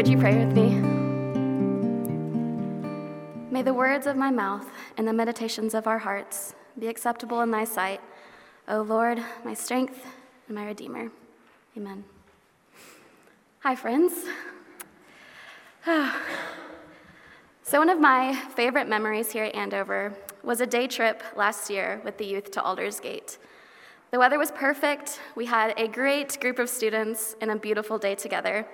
Would you pray with me? May the words of my mouth and the meditations of our hearts be acceptable in thy sight, O Lord, my strength and my Redeemer. Amen. Hi, friends. so, one of my favorite memories here at Andover was a day trip last year with the youth to Aldersgate. The weather was perfect, we had a great group of students, and a beautiful day together.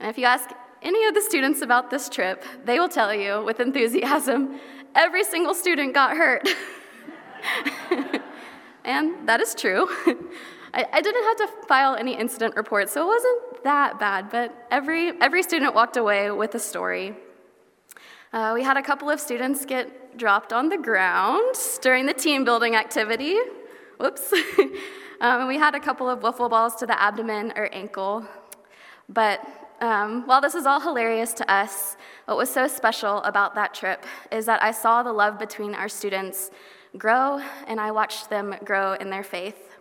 And if you ask any of the students about this trip, they will tell you with enthusiasm every single student got hurt. and that is true. I, I, didn't have to file any incident reports, so it wasn't that bad, but every, every student walked away with a story. Uh, we had a couple of students get dropped on the ground during the team building activity. Whoops. um, and we had a couple of wiffle balls to the abdomen or ankle. But um, while this is all hilarious to us, what was so special about that trip is that I saw the love between our students grow and I watched them grow in their faith.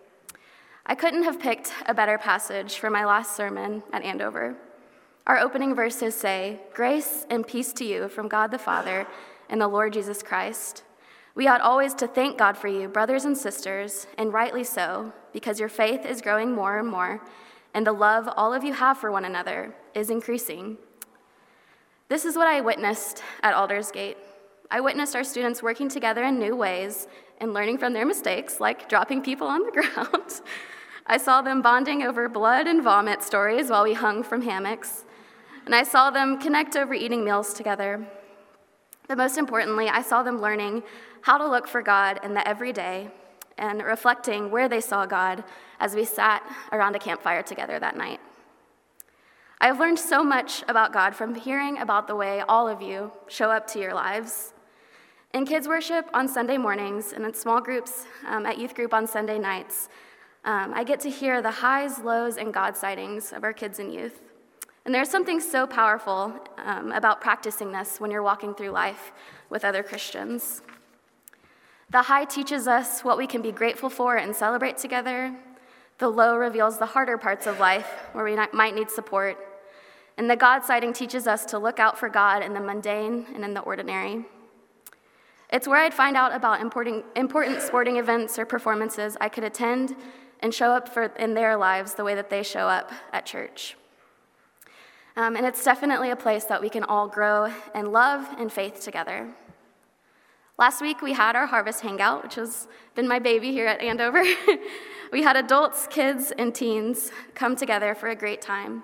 I couldn't have picked a better passage for my last sermon at Andover. Our opening verses say, Grace and peace to you from God the Father and the Lord Jesus Christ. We ought always to thank God for you, brothers and sisters, and rightly so, because your faith is growing more and more and the love all of you have for one another is increasing. This is what I witnessed at Aldersgate. I witnessed our students working together in new ways and learning from their mistakes, like dropping people on the ground. I saw them bonding over blood and vomit stories while we hung from hammocks. And I saw them connect over eating meals together. But most importantly, I saw them learning how to look for God in the everyday and reflecting where they saw God as we sat around a campfire together that night. I have learned so much about God from hearing about the way all of you show up to your lives. In kids' worship on Sunday mornings and in small groups um, at youth group on Sunday nights, um, I get to hear the highs, lows, and God sightings of our kids and youth. And there's something so powerful um, about practicing this when you're walking through life with other Christians. The high teaches us what we can be grateful for and celebrate together. The low reveals the harder parts of life where we might need support. And the God sighting teaches us to look out for God in the mundane and in the ordinary. It's where I'd find out about important, sporting events or performances I could attend and show up for, in their lives the way that they show up at church. Um, and it's definitely a place that we can all grow in love and faith together. Last week we had our harvest hangout, which has been my baby here at Andover. we had adults, kids, and teens come together for a great time.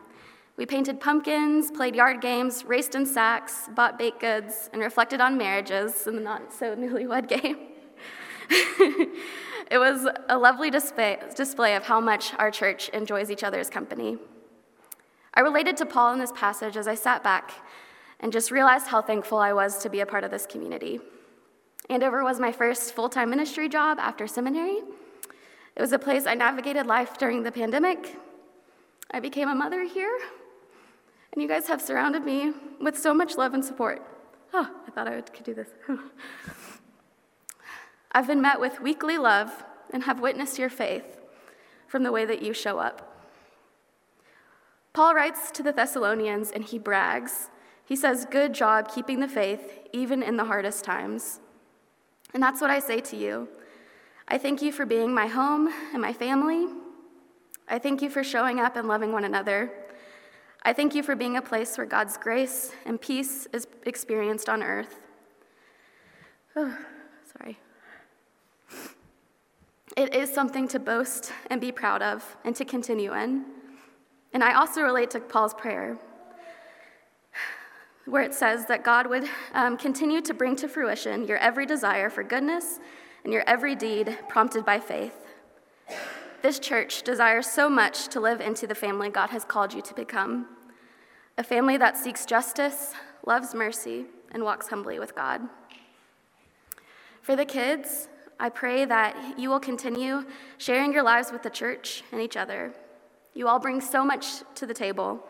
We painted pumpkins, played yard games, raced in sacks, bought baked goods, and reflected on marriages in the not so newlywed game. it was a lovely display, display of how much our church enjoys each other's company. I related to Paul in this passage as I sat back and just realized how thankful I was to be a part of this community. Andover was my first full time ministry job after seminary. It was a place I navigated life during the pandemic. I became a mother here, and you guys have surrounded me with so much love and support. Oh, I thought I could do this. I've been met with weekly love and have witnessed your faith from the way that you show up. Paul writes to the Thessalonians and he brags. He says, Good job keeping the faith, even in the hardest times. And that's what I say to you. I thank you for being my home and my family. I thank you for showing up and loving one another. I thank you for being a place where God's grace and peace is experienced on earth. Oh, sorry. It is something to boast and be proud of and to continue in. And I also relate to Paul's prayer where it says that God would um, continue to bring to fruition your every desire for goodness and your every deed prompted by faith. this church desires so much to live into the family God has called you to become a family that seeks justice, loves mercy, and walks humbly with God. For the kids, I pray that you will continue sharing your lives with the church and each other. You all bring so much to the table.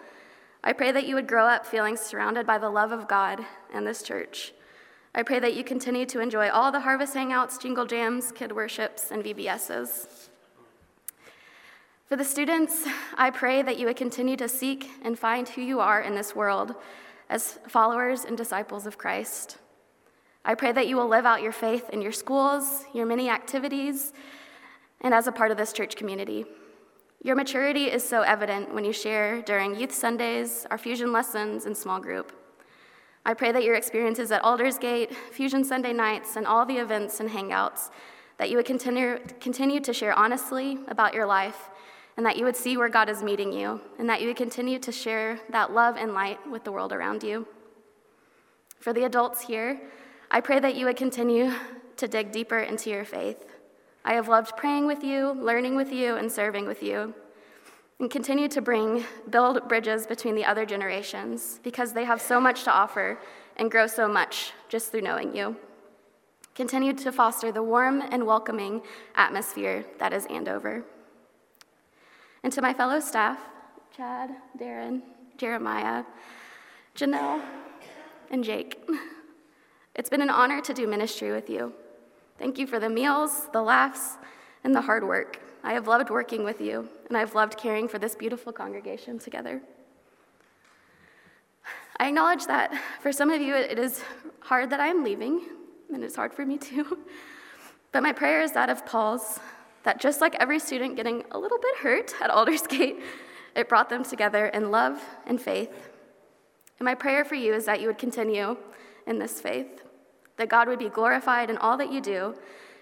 I pray that you would grow up feeling surrounded by the love of God and this church. I pray that you continue to enjoy all the harvest hangouts, jingle jams, kid worships, and VBSs. For the students, I pray that you would continue to seek and find who you are in this world as followers and disciples of Christ. I pray that you will live out your faith in your schools, your many activities, and as a part of this church community. Your maturity is so evident when you share during youth Sundays, our fusion lessons, and small group. I pray that your experiences at Aldersgate, Fusion Sunday nights, and all the events and hangouts, that you would continue, continue to share honestly about your life, and that you would see where God is meeting you, and that you would continue to share that love and light with the world around you. For the adults here, I pray that you would continue to dig deeper into your faith. I have loved praying with you, learning with you, and serving with you and continue to bring, build bridges between the other generations because they have so much to offer and grow so much just through knowing you. Continue to foster the warm and welcoming atmosphere that is Andover. And to my fellow staff, Chad, Darren, Jeremiah, Janelle, and Jake, it's been an honor to do ministry with you. Thank you for the meals, the laughs, and the hard work. I have loved working with you, and I've loved caring for this beautiful congregation together. I acknowledge that for some of you it is hard that I am leaving, and it's hard for me too. But my prayer is that of Paul's, that just like every student getting a little bit hurt at Aldersgate, it brought them together in love and faith. And my prayer for you is that you would continue in this faith, that God would be glorified in all that you do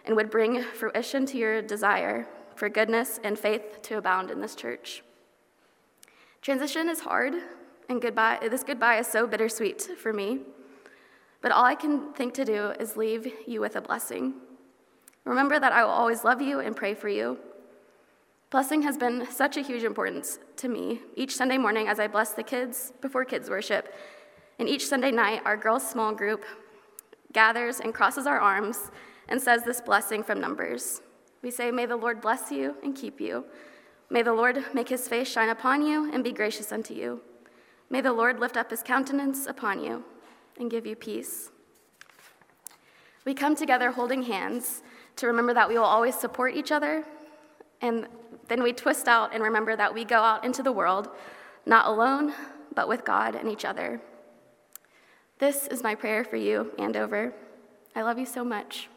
and would bring fruition to your desire for goodness and faith to abound in this church. Transition is hard, and goodbye, this goodbye is so bittersweet for me. But all I can think to do is leave you with a blessing. Remember that I will always love you and pray for you. Blessing has been such a huge importance to me each Sunday morning as I bless the kids before kids worship. And each Sunday night, our girls' small group gathers and crosses our arms and says this blessing from Numbers we say, May the Lord bless you and keep you. May the Lord make his face shine upon you and be gracious unto you. May the Lord lift up his countenance upon you and give you peace. We come together holding hands to remember that we will always support each other, and then we twist out and remember that we go out into the world not alone, but with God and each other. This is my prayer for you, Andover. I love you so much.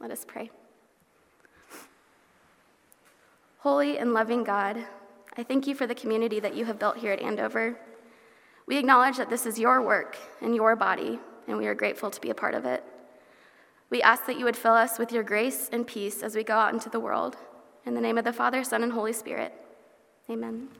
Let us pray. Holy and loving God, I thank you for the community that you have built here at Andover. We acknowledge that this is your work and your body, and we are grateful to be a part of it. We ask that you would fill us with your grace and peace as we go out into the world. In the name of the Father, Son, and Holy Spirit, amen.